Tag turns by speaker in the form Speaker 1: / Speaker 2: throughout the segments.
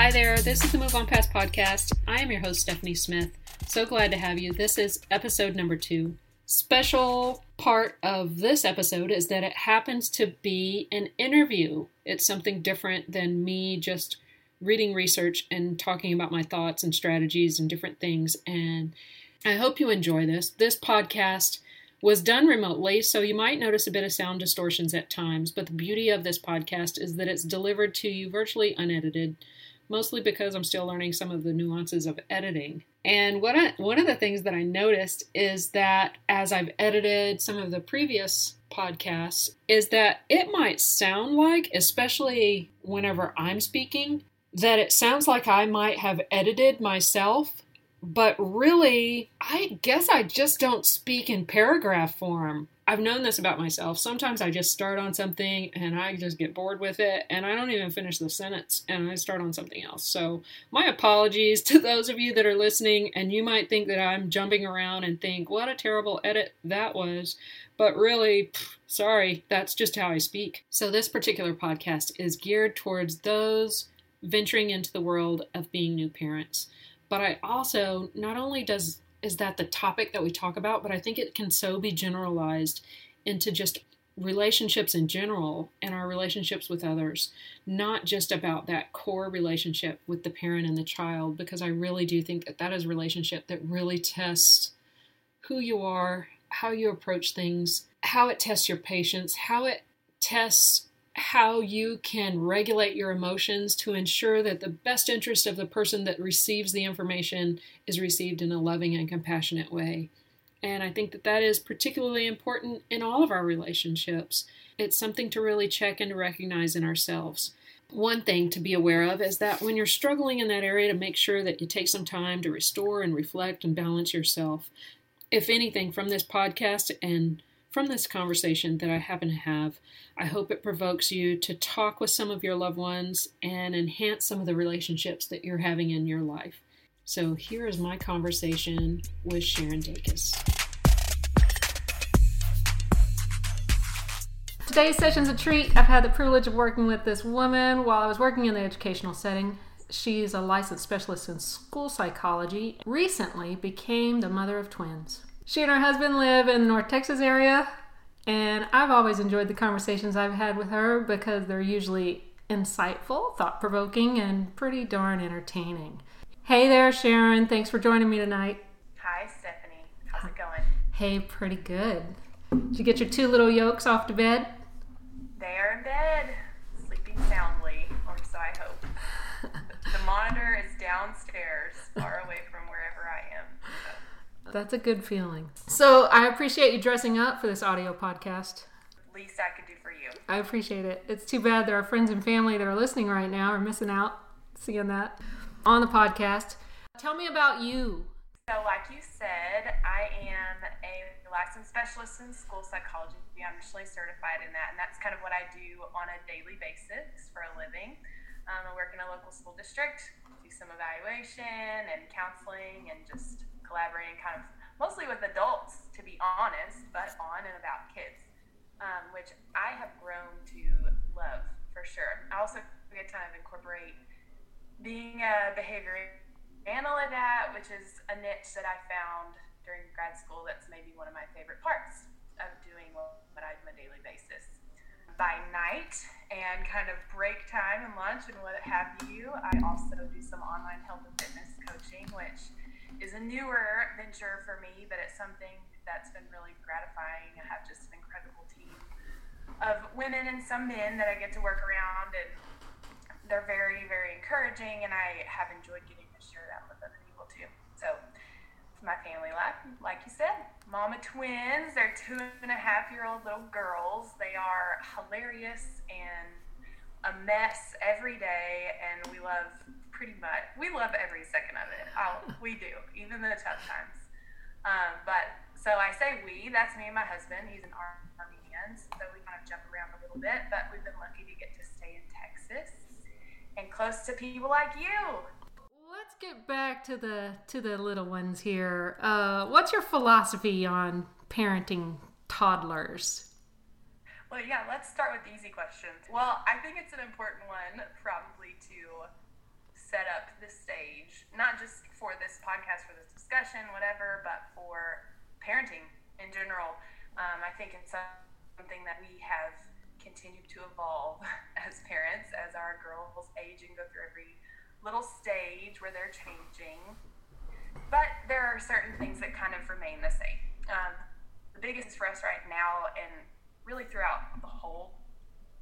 Speaker 1: Hi there, this is the Move On Past podcast. I am your host, Stephanie Smith. So glad to have you. This is episode number two. Special part of this episode is that it happens to be an interview. It's something different than me just reading research and talking about my thoughts and strategies and different things. And I hope you enjoy this. This podcast was done remotely, so you might notice a bit of sound distortions at times, but the beauty of this podcast is that it's delivered to you virtually unedited mostly because I'm still learning some of the nuances of editing. And what I, one of the things that I noticed is that as I've edited some of the previous podcasts, is that it might sound like, especially whenever I'm speaking, that it sounds like I might have edited myself. But really, I guess I just don't speak in paragraph form. I've known this about myself. Sometimes I just start on something and I just get bored with it and I don't even finish the sentence and I start on something else. So, my apologies to those of you that are listening and you might think that I'm jumping around and think, what a terrible edit that was. But really, pff, sorry, that's just how I speak. So, this particular podcast is geared towards those venturing into the world of being new parents. But I also, not only does is that the topic that we talk about, but I think it can so be generalized into just relationships in general and our relationships with others, not just about that core relationship with the parent and the child, because I really do think that that is a relationship that really tests who you are, how you approach things, how it tests your patience, how it tests how you can regulate your emotions to ensure that the best interest of the person that receives the information is received in a loving and compassionate way. And I think that that is particularly important in all of our relationships. It's something to really check and to recognize in ourselves. One thing to be aware of is that when you're struggling in that area, to make sure that you take some time to restore and reflect and balance yourself. If anything, from this podcast and from this conversation that I happen to have, I hope it provokes you to talk with some of your loved ones and enhance some of the relationships that you're having in your life. So here is my conversation with Sharon Dacus. Today's session's a treat. I've had the privilege of working with this woman while I was working in the educational setting. She's a licensed specialist in school psychology, recently became the mother of twins. She and her husband live in the North Texas area, and I've always enjoyed the conversations I've had with her because they're usually insightful, thought provoking, and pretty darn entertaining. Hey there, Sharon. Thanks for joining me tonight.
Speaker 2: Hi, Stephanie. How's it going?
Speaker 1: Hey, pretty good. Did you get your two little yolks off to bed?
Speaker 2: They are in bed, sleeping soundly, or so I hope. the monitor is downstairs, far away from wherever I am.
Speaker 1: That's a good feeling. So I appreciate you dressing up for this audio podcast.
Speaker 2: Least I could do for you.
Speaker 1: I appreciate it. It's too bad there are friends and family that are listening right now are missing out seeing that on the podcast. Tell me about you.
Speaker 2: So, like you said, I am a licensed specialist in school psychology. I'm actually certified in that, and that's kind of what I do on a daily basis for a living. Um, I work in a local school district, do some evaluation and counseling, and just collaborating kind of mostly with adults, to be honest, but on and about kids, um, which I have grown to love for sure. I also get to kind of incorporate being a behavior analyst at, which is a niche that I found during grad school that's maybe one of my favorite parts of doing what I do on a daily basis. By night and kind of break time and lunch and what have you, I also do some online health and fitness coaching, which is a newer venture for me, but it's something that's been really gratifying. I have just an incredible team of women and some men that I get to work around, and they're very, very encouraging, and I have enjoyed getting to share that with other people too. So, it's my family life, like you said. Mama twins, they're two and a half year old little girls. They are hilarious and a mess every day, and we love pretty much. We love every second of it. Oh, we do, even the tough times. Um, but so I say we. That's me and my husband. He's an army man, so we kind of jump around a little bit. But we've been lucky to get to stay in Texas and close to people like you.
Speaker 1: Let's get back to the to the little ones here. Uh, what's your philosophy on parenting toddlers?
Speaker 2: Well, yeah, let's start with the easy questions. Well, I think it's an important one, probably to set up this stage, not just for this podcast, for this discussion, whatever, but for parenting in general. Um, I think it's something that we have continued to evolve as parents, as our girls age and go through every little stage where they're changing. But there are certain things that kind of remain the same. Um, the biggest for us right now, and really throughout the whole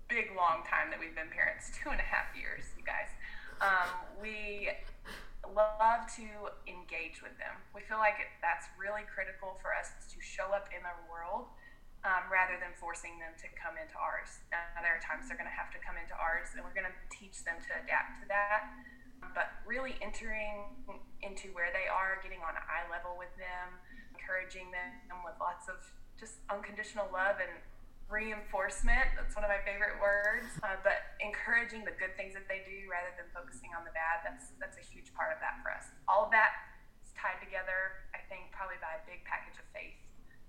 Speaker 2: big long time that we've been parents two and a half years, you guys. Um, we love to engage with them. We feel like that's really critical for us to show up in their world um, rather than forcing them to come into ours. Now, there are times they're going to have to come into ours, and we're going to teach them to adapt to that. But really entering into where they are, getting on eye level with them, encouraging them with lots of just unconditional love and reinforcement. That's one of my favorite words. Uh, but encouraging the good things that they do rather than focusing on the bad. That's that's a huge part of that for us. All of that is tied together, I think, probably by a big package of faith.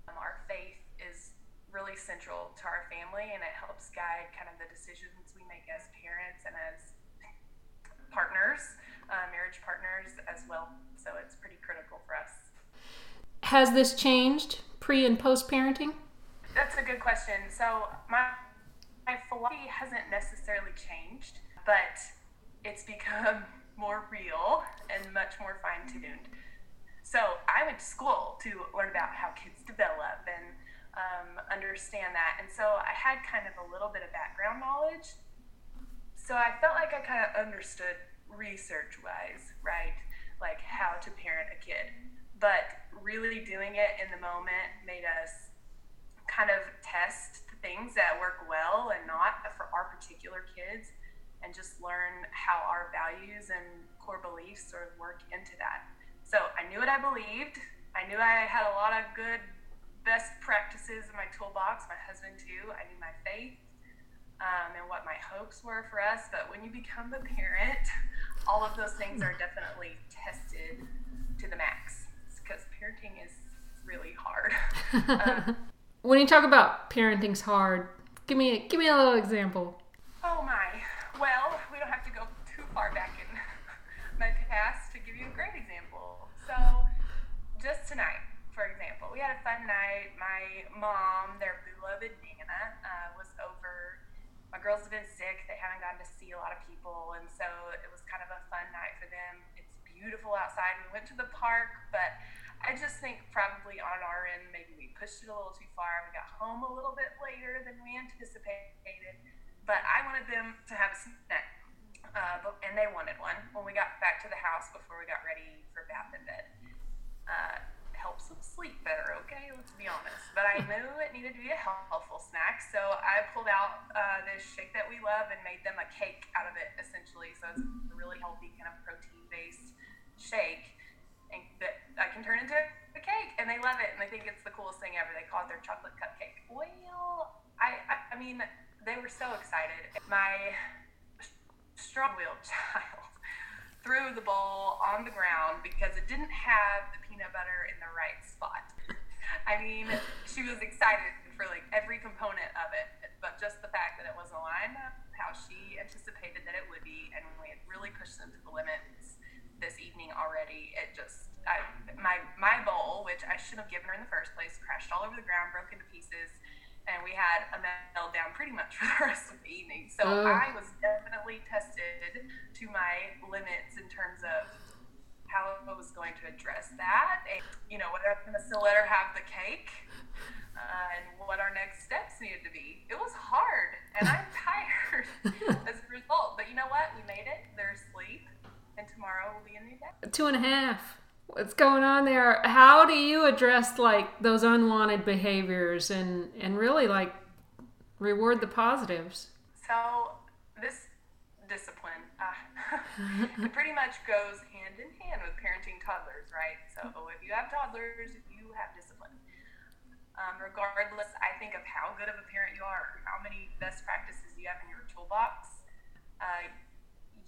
Speaker 2: Um, our faith is really central to our family, and it helps guide kind of the decisions we make as parents and as partners, uh, marriage partners as well. So it's pretty critical for us.
Speaker 3: Has this changed pre and post parenting?
Speaker 2: That's a good question. So my my philosophy hasn't necessarily changed, but it's become more real and much more fine tuned. So I went to school to learn about how kids develop and um, understand that, and so I had kind of a little bit of background knowledge. So I felt like I kind of understood research wise, right? Like how to parent a kid. But really doing it in the moment made us kind of test the things that work well and not for our particular kids and just learn how our values and core beliefs sort of work into that. So I knew what I believed. I knew I had a lot of good best practices in my toolbox, my husband too. I knew my faith um, and what my hopes were for us. But when you become a parent, all of those things are definitely tested to the max because parenting is really hard. um,
Speaker 3: when you talk about parenting's hard, give me a, give me a little example.
Speaker 2: Oh my. Well, we don't have to go too far back in my past to give you a great example. So, just tonight, for example, we had a fun night. My mom, their beloved Nana, uh, was over. My girls have been sick. They haven't gotten to see a lot of people, and so it was kind of a fun night for them. It's beautiful outside. We went to the park, but I just think probably on our end, maybe we pushed it a little too far. We got home a little bit later than we anticipated, but I wanted them to have a snack, uh, but, and they wanted one when we got back to the house before we got ready for bath and bed. Uh, helps them sleep better, okay? Let's be honest. But I knew it needed to be a healthful snack, so I pulled out uh, this shake that we love and made them a cake out of it, essentially. So it's a really healthy kind of protein-based shake and that I can turn into a cake, and they love it, and they think it's the coolest thing ever. They call it their chocolate cupcake. Well, I, I, I mean, they were so excited. My strong-willed child threw the bowl on the ground because it didn't have the peanut butter in the right spot. I mean, she was excited for like every component of it, but just the fact that it wasn't lined up how she anticipated that it would be, and we had really pushed them to the limits this evening already. It just I, my my bowl, which I shouldn't have given her in the first place, crashed all over the ground, broke into pieces, and we had a meltdown pretty much for the rest of the evening. So oh. I was definitely tested to my limits in terms of how I was going to address that, and you know whether I'm going to still let her have the cake. Uh, and what our next steps needed to be. It was hard, and I'm tired as a result. But you know what? We made it. There's sleep and tomorrow will be a new day.
Speaker 3: Two and a half. What's going on there? How do you address like those unwanted behaviors and and really like reward the positives?
Speaker 2: So this discipline uh, pretty much goes hand in hand with parenting toddlers, right? So if you have toddlers, you have discipline. Um, regardless, I think of how good of a parent you are, how many best practices you have in your toolbox. Uh,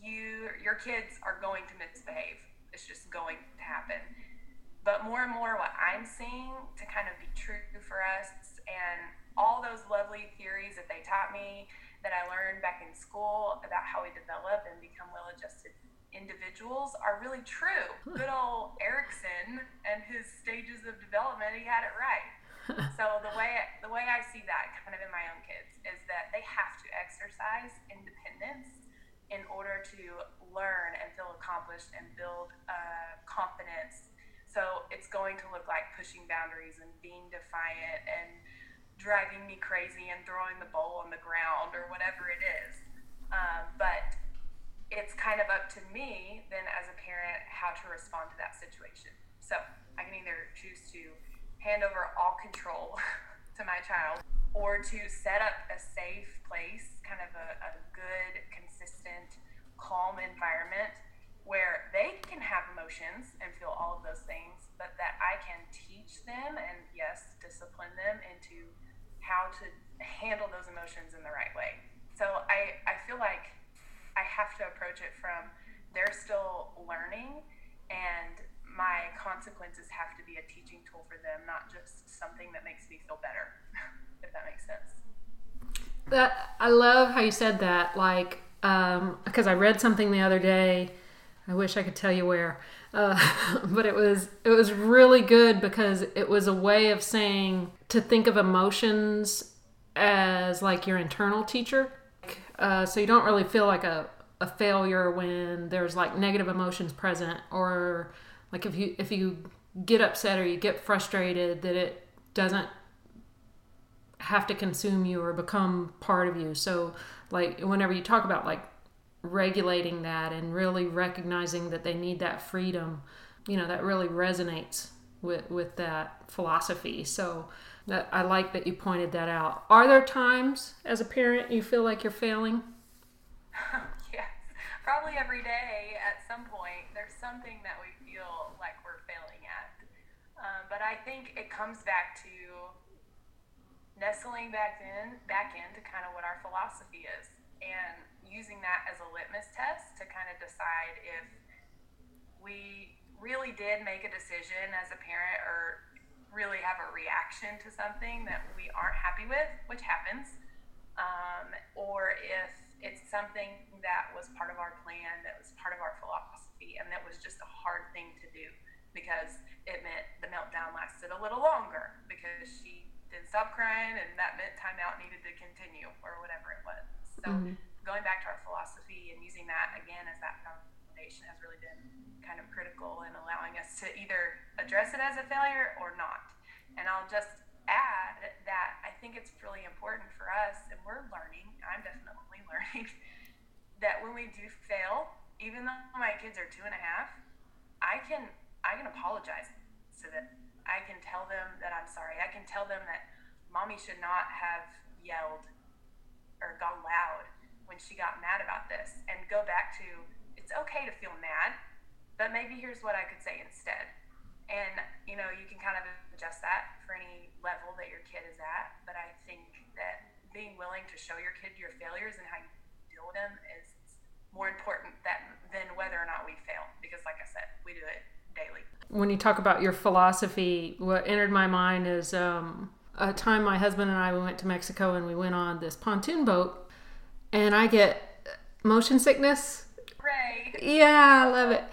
Speaker 2: you your kids are going to misbehave. It's just going to happen. But more and more, what I'm seeing to kind of be true for us, and all those lovely theories that they taught me, that I learned back in school about how we develop and become well-adjusted individuals are really true. Good old Erikson and his stages of development, he had it right. so the way the way I see that kind of in my own kids is that they have to exercise independence in order to learn and feel accomplished and build uh, confidence. So it's going to look like pushing boundaries and being defiant and driving me crazy and throwing the bowl on the ground or whatever it is. Um, but it's kind of up to me then as a parent how to respond to that situation. So I can either choose to hand over all control to my child or to set up a safe place, kind of a, a good, consistent, calm environment where they can have emotions and feel all of those things, but that I can teach them and, yes, discipline them into how to handle those emotions in the right way. So I, I feel like I have to approach it from they're still learning and my consequences have to be a teaching tool for them, not just something that makes me feel better, if that makes sense.
Speaker 3: That I love how you said that, like, because um, I read something the other day. I wish I could tell you where, uh, but it was it was really good because it was a way of saying to think of emotions as like your internal teacher uh, so you don't really feel like a, a failure when there's like negative emotions present or like if you if you get upset or you get frustrated that it doesn't have to consume you or become part of you so like whenever you talk about like regulating that and really recognizing that they need that freedom you know that really resonates with with that philosophy so that I like that you pointed that out. Are there times as a parent you feel like you're failing?
Speaker 2: yes, probably every day at some point. There's something that we feel like we're failing at. Um, but I think it comes back to nestling back in, back into kind of what our philosophy is, and using that as a litmus test to kind of decide if we really did make a decision as a parent or really have a reaction to something that we aren't happy with, which happens, um, or if it's something that was part of our plan, that was part of our philosophy, and that was just a hard thing to do because it meant the meltdown lasted a little longer because she didn't stop crying and that meant timeout needed to continue or whatever it was. So mm-hmm. going back to our philosophy and using that again as that foundation has really been kind of critical in allowing us to either address it as a failure or not. And I'll just add that I think it's really important for us, and we're learning, I'm definitely learning, that when we do fail, even though my kids are two and a half, I can I can apologize so that I can tell them that I'm sorry. I can tell them that mommy should not have yelled or gone loud when she got mad about this and go back to it's okay to feel mad but maybe here's what I could say instead. And, you know, you can kind of adjust that for any level that your kid is at. But I think that being willing to show your kid your failures and how you deal with them is more important that, than whether or not we fail. Because, like I said, we do it daily.
Speaker 3: When you talk about your philosophy, what entered my mind is um, a time my husband and I we went to Mexico and we went on this pontoon boat, and I get motion sickness.
Speaker 2: Right.
Speaker 3: Yeah, I love it.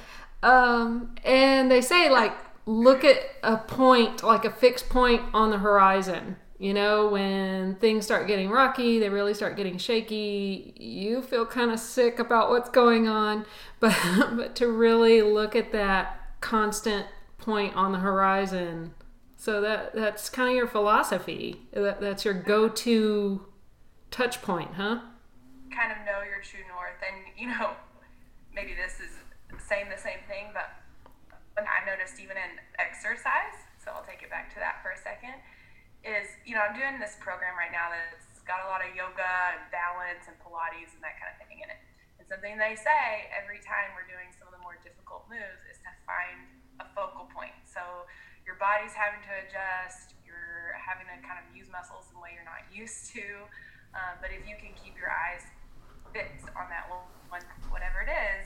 Speaker 3: Um, and they say like look at a point, like a fixed point on the horizon. You know, when things start getting rocky, they really start getting shaky. You feel kind of sick about what's going on, but but to really look at that constant point on the horizon. So that that's kind of your philosophy. That, that's your go-to touch point, huh?
Speaker 2: Kind of know your true north, and you know, maybe this is saying the same thing, but I've noticed even in exercise, so I'll take it back to that for a second, is, you know, I'm doing this program right now that's got a lot of yoga and balance and Pilates and that kind of thing in it. Something they say every time we're doing some of the more difficult moves is to find a focal point. So your body's having to adjust, you're having to kind of use muscles in a way you're not used to. Um, but if you can keep your eyes fixed on that one, whatever it is,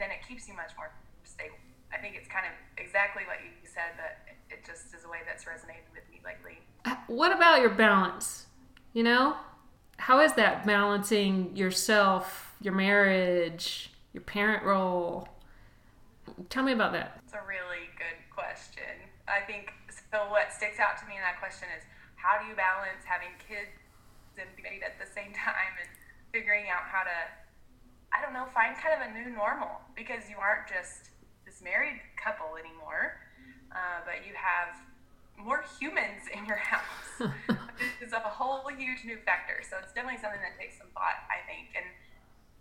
Speaker 2: then it keeps you much more stable. I think it's kind of exactly what you said, but it just is a way that's resonated with me lately.
Speaker 3: Uh, what about your balance? You know, how is that balancing yourself, your marriage, your parent role. Tell me about that.
Speaker 2: It's a really good question. I think so. What sticks out to me in that question is how do you balance having kids and married at the same time and figuring out how to, I don't know, find kind of a new normal because you aren't just this married couple anymore, uh, but you have more humans in your house. it's a whole huge new factor. So it's definitely something that takes some thought, I think, and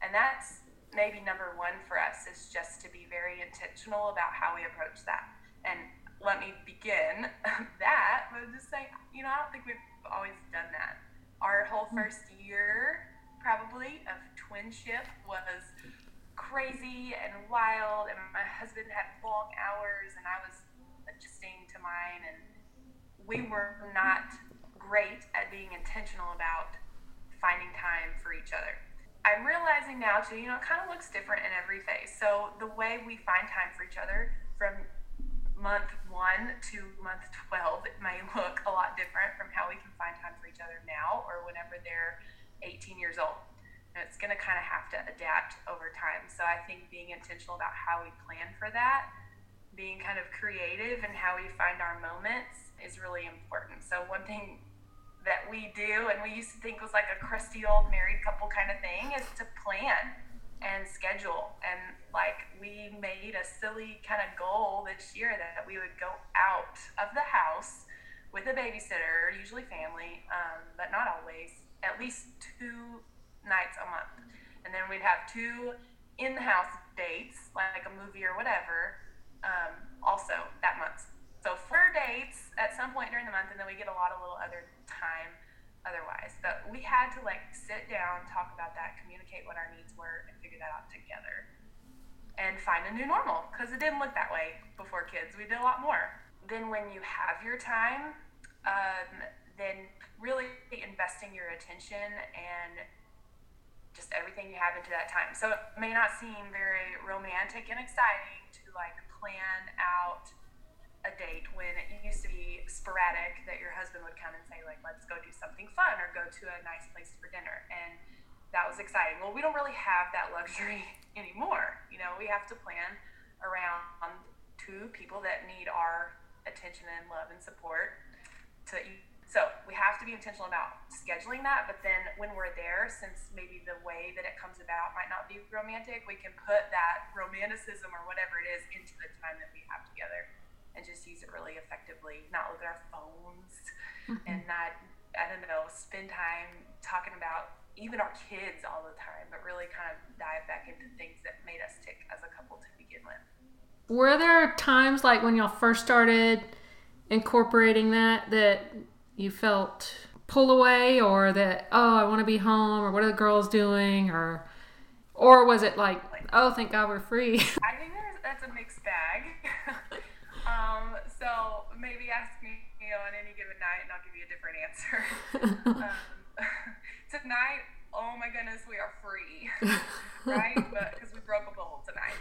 Speaker 2: and that's maybe number one for us is just to be very intentional about how we approach that. And let me begin that by just saying, you know, I don't think we've always done that. Our whole hmm. first year, probably, of twinship was crazy and wild, and my husband had long hours, and I was adjusting to mine, and we were not great at being intentional about finding time for each other. I'm realizing now too, you know, it kind of looks different in every phase. So the way we find time for each other from month one to month 12, it may look a lot different from how we can find time for each other now or whenever they're 18 years old. And it's going to kind of have to adapt over time. So I think being intentional about how we plan for that, being kind of creative in how we find our moments is really important. So one thing that we do and we used to think was like a crusty old married couple kind of thing is to plan and schedule. And like we made a silly kind of goal this year that we would go out of the house with a babysitter usually family um, but not always at least two nights a month. And then we'd have two in-house dates like a movie or whatever um, also that month so four dates at some point during the month, and then we get a lot of little other time otherwise. But we had to like sit down, talk about that, communicate what our needs were, and figure that out together, and find a new normal because it didn't look that way before kids. We did a lot more. Then when you have your time, um, then really investing your attention and just everything you have into that time. So it may not seem very romantic and exciting to like plan out a date when it used to be sporadic that your husband would come and say like let's go do something fun or go to a nice place for dinner. And that was exciting. Well we don't really have that luxury anymore. You know we have to plan around two people that need our attention and love and support to so we have to be intentional about scheduling that but then when we're there since maybe the way that it comes about might not be romantic we can put that romanticism or whatever it is into the time that we have together and just use it really effectively. Not look at our phones mm-hmm. and not, I don't know, spend time talking about even our kids all the time, but really kind of dive back into things that made us tick as a couple to begin with.
Speaker 3: Were there times like when y'all first started incorporating that that you felt pull away or that oh I want to be home or what are the girls doing or or was it like oh thank God we're free?
Speaker 2: I think there's, that's a mixed bag. So maybe ask me you know, on any given night, and I'll give you a different answer. um, tonight, oh my goodness, we are free, right? But because we broke a bowl tonight.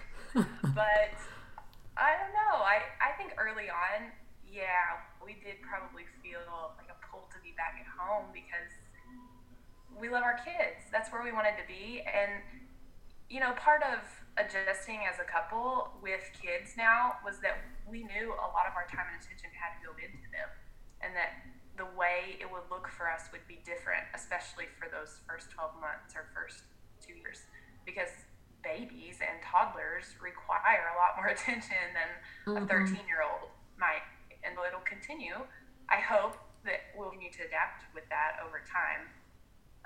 Speaker 2: But I don't know. I I think early on, yeah, we did probably feel like a pull to be back at home because we love our kids. That's where we wanted to be, and you know, part of adjusting as a couple with kids now was that we knew a lot of our time and attention had to go into them and that the way it would look for us would be different, especially for those first 12 months or first two years, because babies and toddlers require a lot more attention than mm-hmm. a 13 year old might. And it'll continue. I hope that we'll need to adapt with that over time.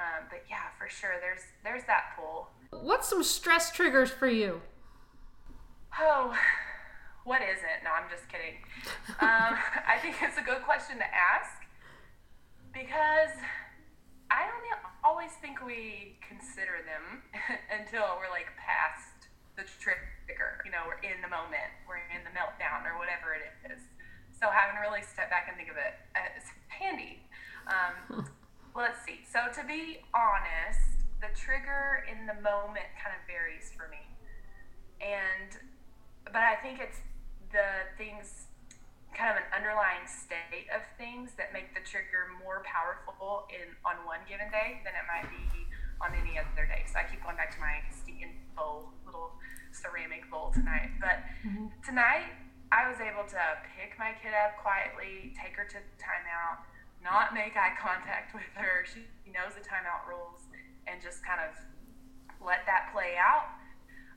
Speaker 2: Um, but yeah, for sure, there's there's that pull
Speaker 3: What's some stress triggers for you?
Speaker 2: Oh, what is it? No, I'm just kidding. um, I think it's a good question to ask because I don't always think we consider them until we're like past the trigger. You know, we're in the moment, we're in the meltdown or whatever it is. So having to really step back and think of it as handy. Um, let's see. So to be honest, the trigger in the moment kind of varies for me. And, but I think it's the things, kind of an underlying state of things that make the trigger more powerful in on one given day than it might be on any other day. So I keep going back to my stinking bowl, little ceramic bowl tonight. But mm-hmm. tonight, I was able to pick my kid up quietly, take her to timeout, not make eye contact with her. She knows the timeout rules, and just kind of let that play out.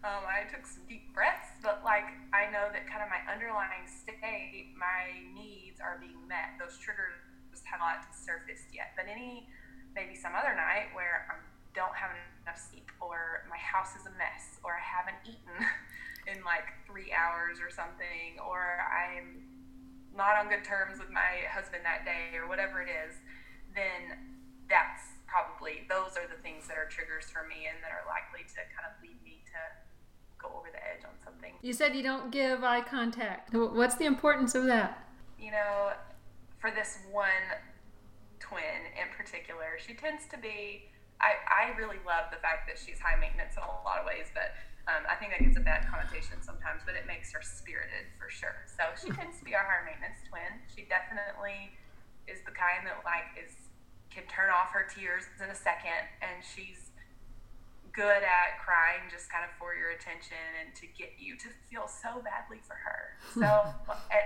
Speaker 2: Um, I took some deep breaths, but like I know that kind of my underlying state, my needs are being met. Those triggers just have not surfaced yet. But any maybe some other night where I don't have enough sleep, or my house is a mess, or I haven't eaten in like three hours or something, or I'm not on good terms with my husband that day, or whatever it is, then that's probably those are the things that are triggers for me and that are likely to kind of lead me to go over the edge on something.
Speaker 3: You said you don't give eye contact. What's the importance of that?
Speaker 2: You know, for this one twin in particular, she tends to be. I, I really love the fact that she's high maintenance in a lot of ways, but um, I think that gets a bad connotation sometimes, but it makes her spirited for sure. So she tends to be our high maintenance twin. She definitely is the kind that like is can turn off her tears in a second, and she's good at crying just kind of for your attention and to get you to feel so badly for her. So,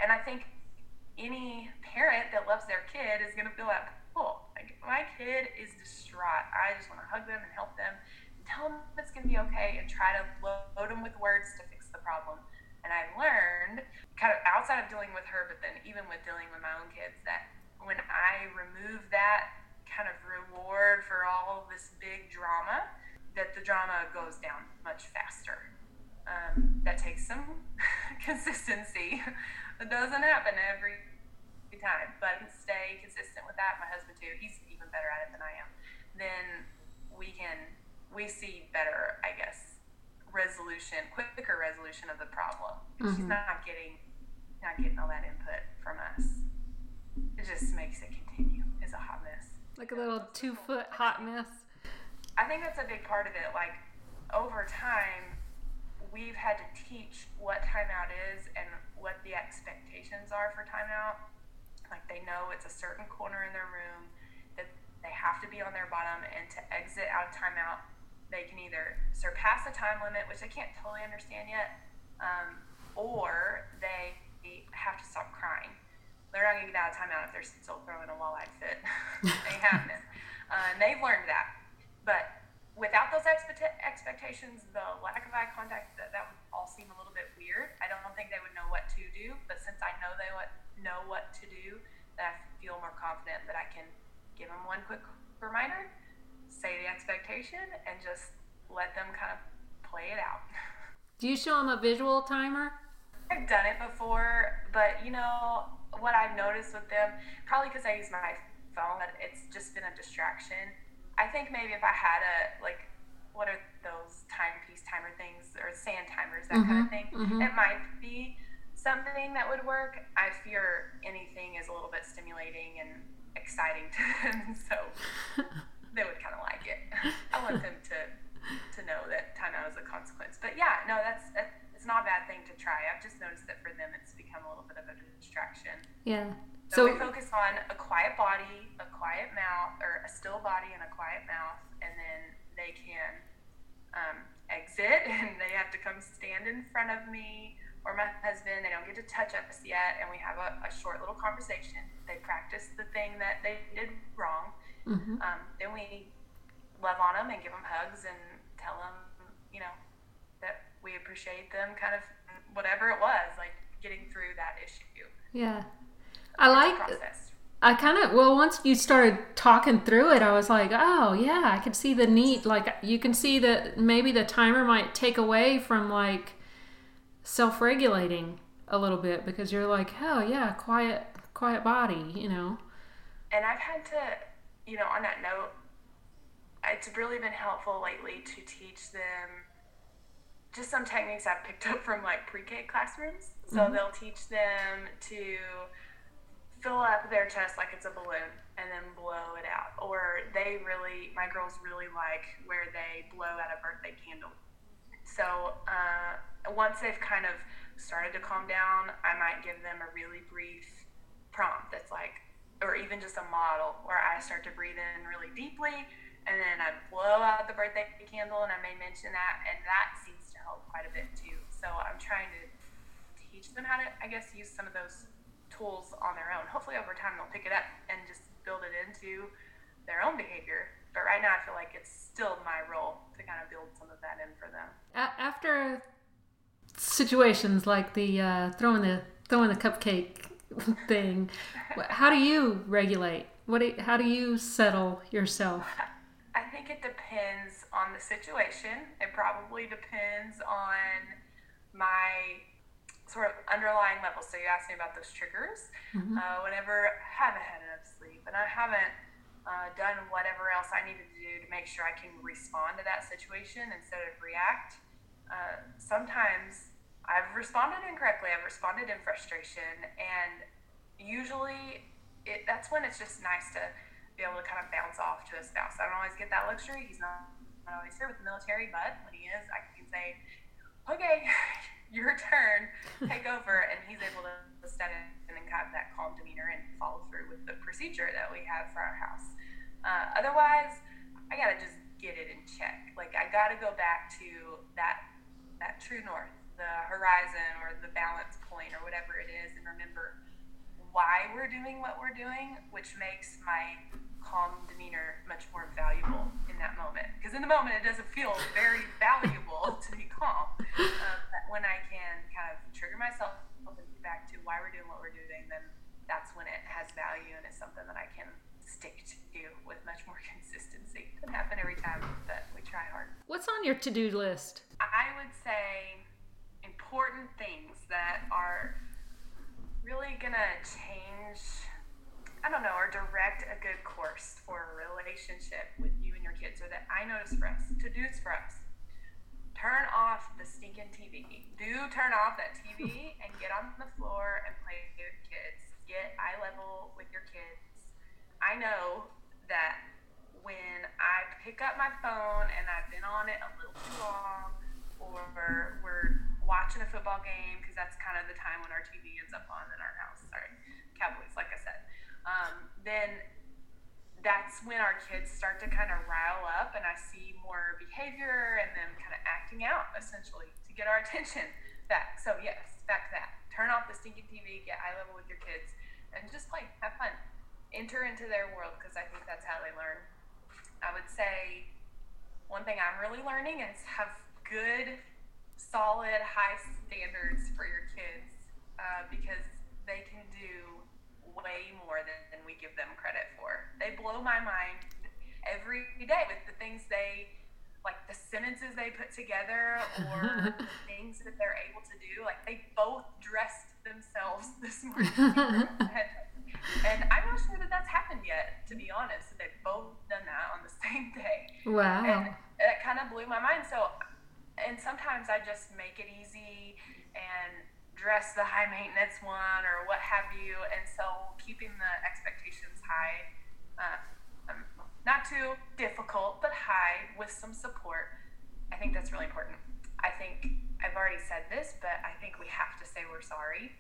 Speaker 2: and I think any parent that loves their kid is going to feel that pull. Like, my kid is distraught. I just want to hug them and help them and tell them it's going to be okay and try to load them with words to fix the problem. And I've learned, kind of outside of dealing with her, but then even with dealing with my own kids, that when I remove that kind of reward for all this big drama, that the drama goes down much faster. Um, that takes some consistency. it doesn't happen every time, but stay consistent with that. My husband too. He's even better at it than I am. Then we can we see better, I guess, resolution, quicker resolution of the problem. Mm-hmm. She's not getting not getting all that input from us. It just makes it continue. It's a hot mess.
Speaker 3: Like a little two foot hot mess.
Speaker 2: I think that's a big part of it. Like over time, we've had to teach what timeout is and what the expectations are for timeout. Like they know it's a certain corner in their room that they have to be on their bottom, and to exit out of timeout, they can either surpass the time limit, which I can't totally understand yet, um, or they have to stop crying. They're not going to get out of timeout if they're still throwing a wall-eyed fit. they haven't. Uh, and they've learned that. But without those expect- expectations, the lack of eye contact, that, that would all seem a little bit weird. I don't think they would know what to do, but since I know they what, know what to do, that I feel more confident that I can give them one quick reminder, say the expectation, and just let them kind of play it out.
Speaker 3: Do you show them a visual timer?
Speaker 2: I've done it before, but you know what I've noticed with them, probably because I use my phone, that it's just been a distraction I think maybe if I had a like what are those timepiece timer things or sand timers that mm-hmm, kind of thing, mm-hmm. it might be something that would work. I fear anything is a little bit stimulating and exciting to them, so they would kind of like it. I want them to to know that timeout is a consequence. But yeah, no, that's it's not a bad thing to try. I've just noticed that for them, it's become a little bit of a distraction.
Speaker 3: Yeah.
Speaker 2: So, so we focus on a quiet body, a quiet mouth, or a still body and a quiet mouth, and then they can um, exit and they have to come stand in front of me or my husband. They don't get to touch us yet, and we have a, a short little conversation. They practice the thing that they did wrong. Mm-hmm. Um, then we love on them and give them hugs and tell them, you know, that we appreciate them, kind of whatever it was, like getting through that issue.
Speaker 3: Yeah. I like. I kind of well once you started talking through it, I was like, oh yeah, I could see the neat. Like you can see that maybe the timer might take away from like self-regulating a little bit because you're like, oh yeah, quiet, quiet body, you know.
Speaker 2: And I've had to, you know, on that note, it's really been helpful lately to teach them just some techniques I've picked up from like pre-K classrooms. So mm-hmm. they'll teach them to fill up their chest like it's a balloon and then blow it out. Or they really, my girls really like where they blow out a birthday candle. So uh, once they've kind of started to calm down, I might give them a really brief prompt that's like, or even just a model where I start to breathe in really deeply and then I blow out the birthday candle, and I may mention that, and that seems to help quite a bit too. So I'm trying to teach them how to, I guess, use some of those tools on their own. Hopefully, over time, they'll pick it up and just build it into their own behavior. But right now, I feel like it's still my role to kind of build some of that in for them.
Speaker 3: After situations like the uh, throwing the throwing the cupcake thing, how do you regulate? What? Do, how do you settle yourself?
Speaker 2: I think it depends on the situation. It probably depends on my sort of underlying level. So you asked me about those triggers. Mm-hmm. Uh, whenever I haven't had enough sleep and I haven't uh, done whatever else I needed to do to make sure I can respond to that situation instead of react, uh, sometimes I've responded incorrectly. I've responded in frustration, and usually it, that's when it's just nice to be able to kind of bounce off to a spouse. I don't always get that luxury. He's not, not always here with the military, but when he is, I can say, okay, your turn, take over. And he's able to step in and have that calm demeanor and follow through with the procedure that we have for our house. Uh, otherwise, I got to just get it in check. Like, I got to go back to that, that true north, the horizon or the balance point or whatever it is, and remember why we're doing what we're doing, which makes my calm demeanor much more valuable in that moment. Because in the moment, it doesn't feel very valuable to be calm. Uh, but when I can kind of trigger myself back to why we're doing what we're doing, then that's when it has value and is something that I can stick to with much more consistency. It doesn't happen every time, but we try hard.
Speaker 3: What's on your to do list?
Speaker 2: I would say important things that are really gonna change I don't know, or direct a good course for a relationship with you and your kids, or that I notice for us, to do's for us. Turn off the stinking TV. Do turn off that TV and get on the floor and play with your kids. Get eye level with your kids. I know that when I pick up my phone and I've been on it a little too long, or we're watching a football game, because that's kind of the time when our TV ends up on in our house. Sorry, Cowboys, like I said um, then that's when our kids start to kind of rile up and I see more behavior and them kind of acting out essentially to get our attention back. So yes, back to that. Turn off the stinking TV, get eye level with your kids, and just play, have fun. Enter into their world because I think that's how they learn. I would say one thing I'm really learning is have good, solid, high standards for your kids uh, because they can do way more than, than we give them credit for. They blow my mind every day with the things they like the sentences they put together or the things that they're able to do. Like they both dressed themselves this morning. and I'm not sure that that's happened yet, to be honest. They've both done that on the same day.
Speaker 3: Wow.
Speaker 2: And it kind of blew my mind. So, and sometimes I just make it easy and dress the high maintenance one or what have you. And so keeping the expectations high, uh, um, not too difficult, but high with some support. I think that's really important. I think I've already said this, but I think we have to say we're sorry.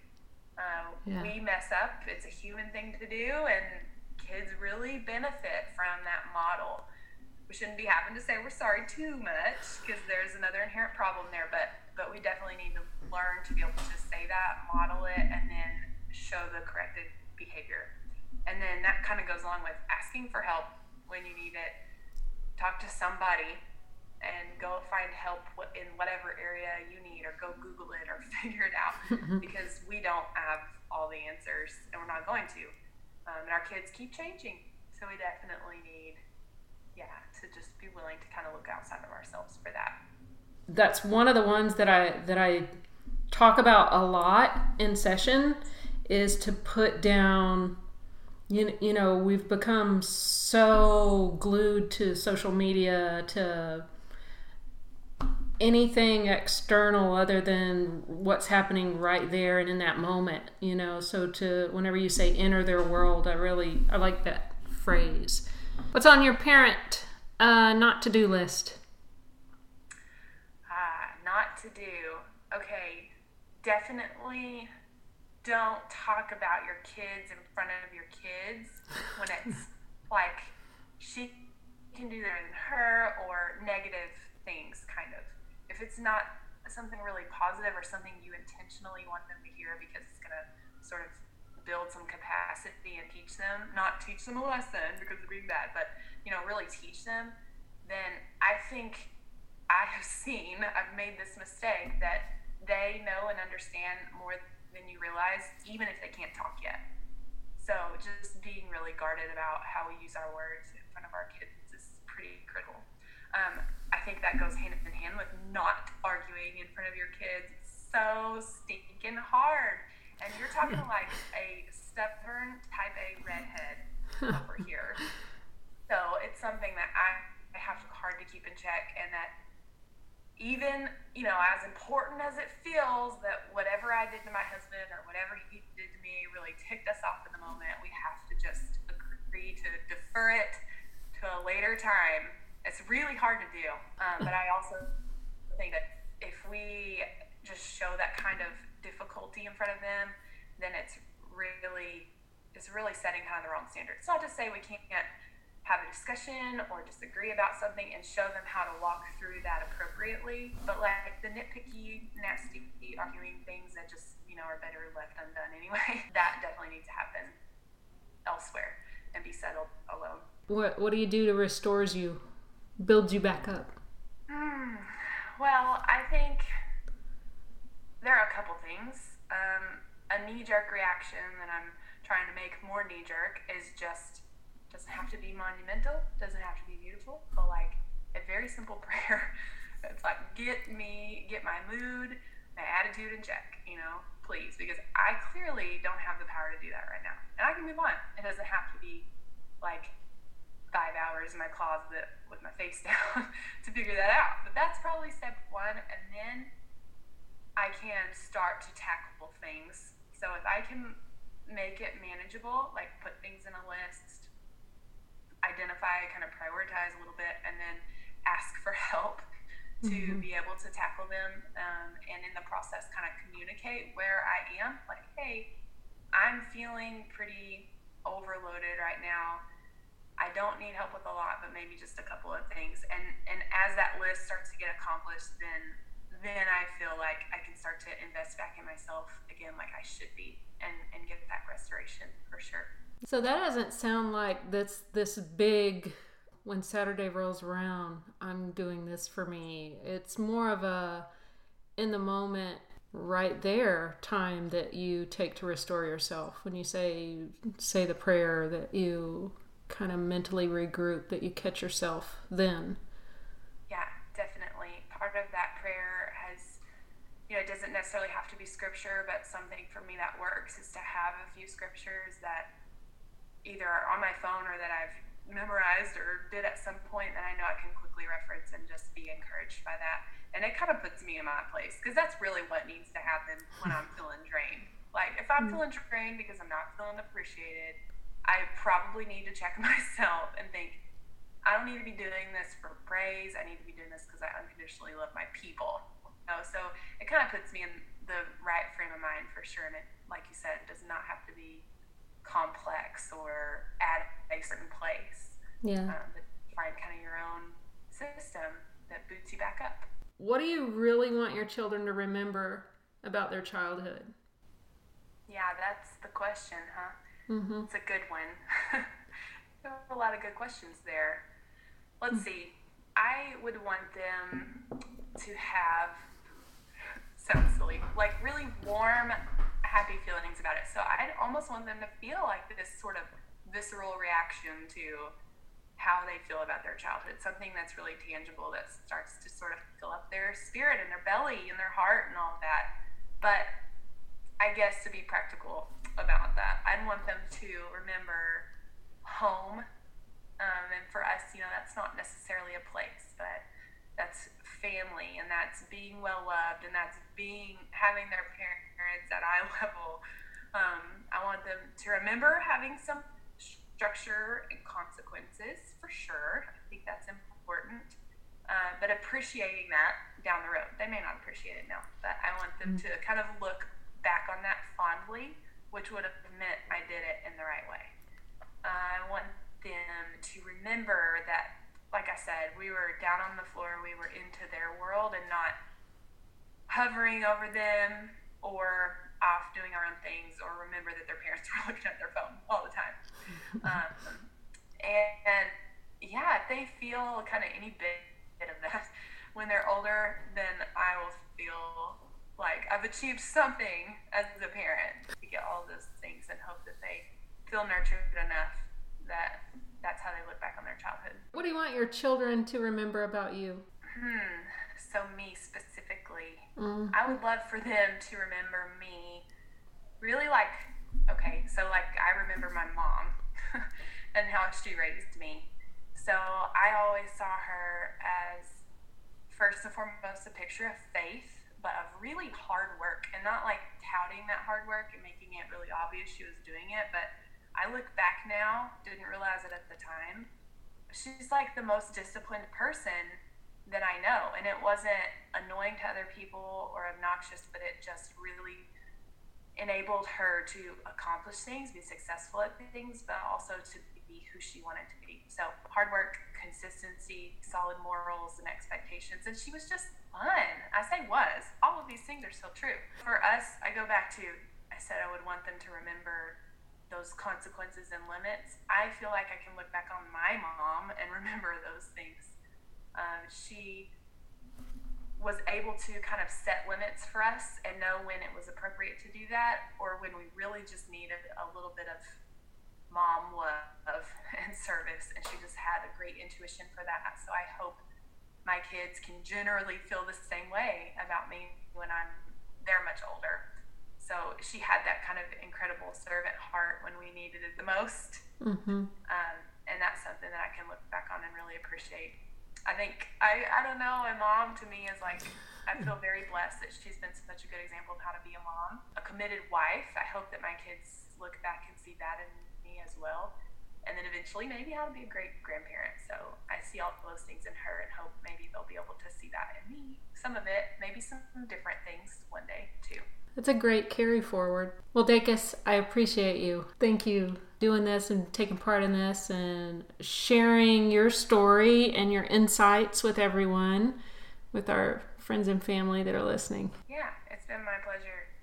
Speaker 2: Uh, yeah. We mess up. It's a human thing to do, and kids really benefit from that model. We shouldn't be having to say we're sorry too much because there's another inherent problem there, but but we definitely need to learn to be able to say that, model it, and then show the corrected behavior. And then that kind of goes along with asking for help when you need it. Talk to somebody and go find help in whatever area you need, or go Google it or figure it out because we don't have all the answers and we're not going to. Um, and our kids keep changing. So we definitely need, yeah, to just be willing to kind of look outside of ourselves for that
Speaker 3: that's one of the ones that I that I talk about a lot in session is to put down you, you know we've become so glued to social media to anything external other than what's happening right there and in that moment you know? So to whenever you say enter their world i really i like that phrase. What's on your parent uh, not to do list?
Speaker 2: Not to do, definitely don't talk about your kids in front of your kids when it's like she can do that in her or negative things, kind of. If it's not something really positive or something you intentionally want them to hear because it's going to sort of build some capacity and teach them, not teach them a lesson because they're being bad, but, you know, really teach them, then I think I have seen, I've made this mistake that they know and understand more than you realize, even if they can't talk yet. So just being really guarded about how we use our words in front of our kids is pretty critical. Um, I think that goes hand in hand with not arguing in front of your kids. It's so stinking hard. And you're talking like a stubborn type A redhead over here. So it's something that I, I have hard to keep in check and that even, you know, as important as it feels that whatever I did to my husband or whatever he did to me really ticked us off in the moment, we have to just agree to defer it to a later time. It's really hard to do. Um, but I also think that if we just show that kind of difficulty in front of them, then it's really it's really setting kind of the wrong standard. It's not to say we can't have a discussion or disagree about something and show them how to walk through that appropriately. But like the nitpicky, nasty arguing things that just, you know, are better left undone anyway, that definitely needs to happen elsewhere and be settled alone.
Speaker 3: What what do you do to restores you, builds you back up?
Speaker 2: Mm, well, I think there are a couple things. Um, a knee jerk reaction that I'm trying to make more knee jerk is just doesn't have to be monumental, doesn't have to be beautiful, but like a very simple prayer. It's like get me, get my mood, my attitude in check, you know, please, because I clearly don't have the power to do that right now, and I can move on. It doesn't have to be like five hours in my closet with my face down to figure that out. But that's probably step one, and then I can start to tackle things. So if I can make it manageable, like put things in a list, identify, kind of prioritize a little bit, and then ask for help to mm-hmm. be able to tackle them um, and in the process kind of communicate where I am. Like, hey, I'm feeling pretty overloaded right now. I don't need help with a lot, but maybe just a couple of things. And and as that list starts to get accomplished, then then I feel like I can start to invest back in myself again, like I should be, and and get that restoration for sure.
Speaker 3: So that doesn't sound like that's this big when Saturday rolls around, I'm doing this for me. It's more of a in the moment right there time that you take to restore yourself. When you say say the prayer that you kind of mentally regroup that you catch yourself then.
Speaker 2: Yeah, definitely. Part of that prayer has you know, it doesn't necessarily have to be scripture, but something for me that works is to have a few scriptures that either are on my phone or that I've memorized or did at some point that I know I can quickly reference and just be encouraged by that. And it kind of puts me in my place because that's really what needs to happen when I'm feeling drained. Like if I'm hmm. feeling drained because I'm not feeling appreciated, I probably need to check myself and think, I don't need to be doing this for praise. I need to be doing this because I unconditionally love my people. You know? So it kind of puts me in the right frame of mind for sure. And it, like you said, it does not have to be complex or at a certain place.
Speaker 3: Yeah. Um,
Speaker 2: but find kind of your own system that boots you back up.
Speaker 3: What do you really want your children to remember about their childhood?
Speaker 2: Yeah, that's the question, huh?
Speaker 3: Mm-hmm.
Speaker 2: It's a good one. a lot of good questions there. Let's see. I would want them to have sounds silly, like really warm happy feelings about it. So I'd almost want them to feel like this sort of visceral reaction to how they feel about their childhood, something that's really tangible that starts to sort of fill up their spirit and their belly and their heart and all that. But I guess to be practical about that, I'd want them to remember home. Um, and for us, you know, that's not necessarily a place, but that's family and that's being well loved and that's being having their parents at eye level. Um, I want them to remember having some structure and consequences for sure. I think that's important. Uh, but appreciating that down the road. They may not appreciate it now, but I want them mm-hmm. to kind of look back on that fondly, which would have meant I did it in the right way. Uh, I want them to remember that I said, we were down on the floor, we were into their world and not hovering over them or off doing our own things or remember that their parents were looking at their phone all the time. Um, and, and, yeah, if they feel kind of any bit of that when they're older, then I will feel like I've achieved something as a parent to get all those things and hope that they feel nurtured enough that that's how they look back on their childhood.
Speaker 3: What do you want your children to remember about you?
Speaker 2: Hmm. So me specifically, mm. I would love for them to remember me really like okay, so like I remember my mom and how she raised me. So I always saw her as first and foremost a picture of faith, but of really hard work and not like touting that hard work and making it really obvious she was doing it, but I look back now, didn't realize it at the time. She's like the most disciplined person that I know. And it wasn't annoying to other people or obnoxious, but it just really enabled her to accomplish things, be successful at things, but also to be who she wanted to be. So hard work, consistency, solid morals, and expectations. And she was just fun. I say was. All of these things are still true. For us, I go back to I said I would want them to remember those consequences and limits. I feel like I can look back on my mom and remember those things um, she was able to kind of set limits for us and know when it was appropriate to do that or when we really just needed a little bit of mom love and service. And she just had a great intuition for that. So I hope my kids can generally feel the same way about me when I'm they're much older. So she had that kind of incredible servant heart when we needed it the most. Mm-hmm. Um, and that's something that I can look back on and really appreciate I think I I don't know. My mom to me is like I feel very blessed that she's been such a good example of how to be a mom, a committed wife. I hope that my kids look back and see that in me as well, and then eventually maybe how to be a great grandparent. So I see all those things in her and hope maybe they'll be able to see that in me. Some of it, maybe some different things one day too.
Speaker 3: That's a great carry forward. Well, Dacus, I appreciate you. Thank you doing this and taking part in this and sharing your story and your insights with everyone, with our friends and family that are listening.
Speaker 2: Yeah, it's been my pleasure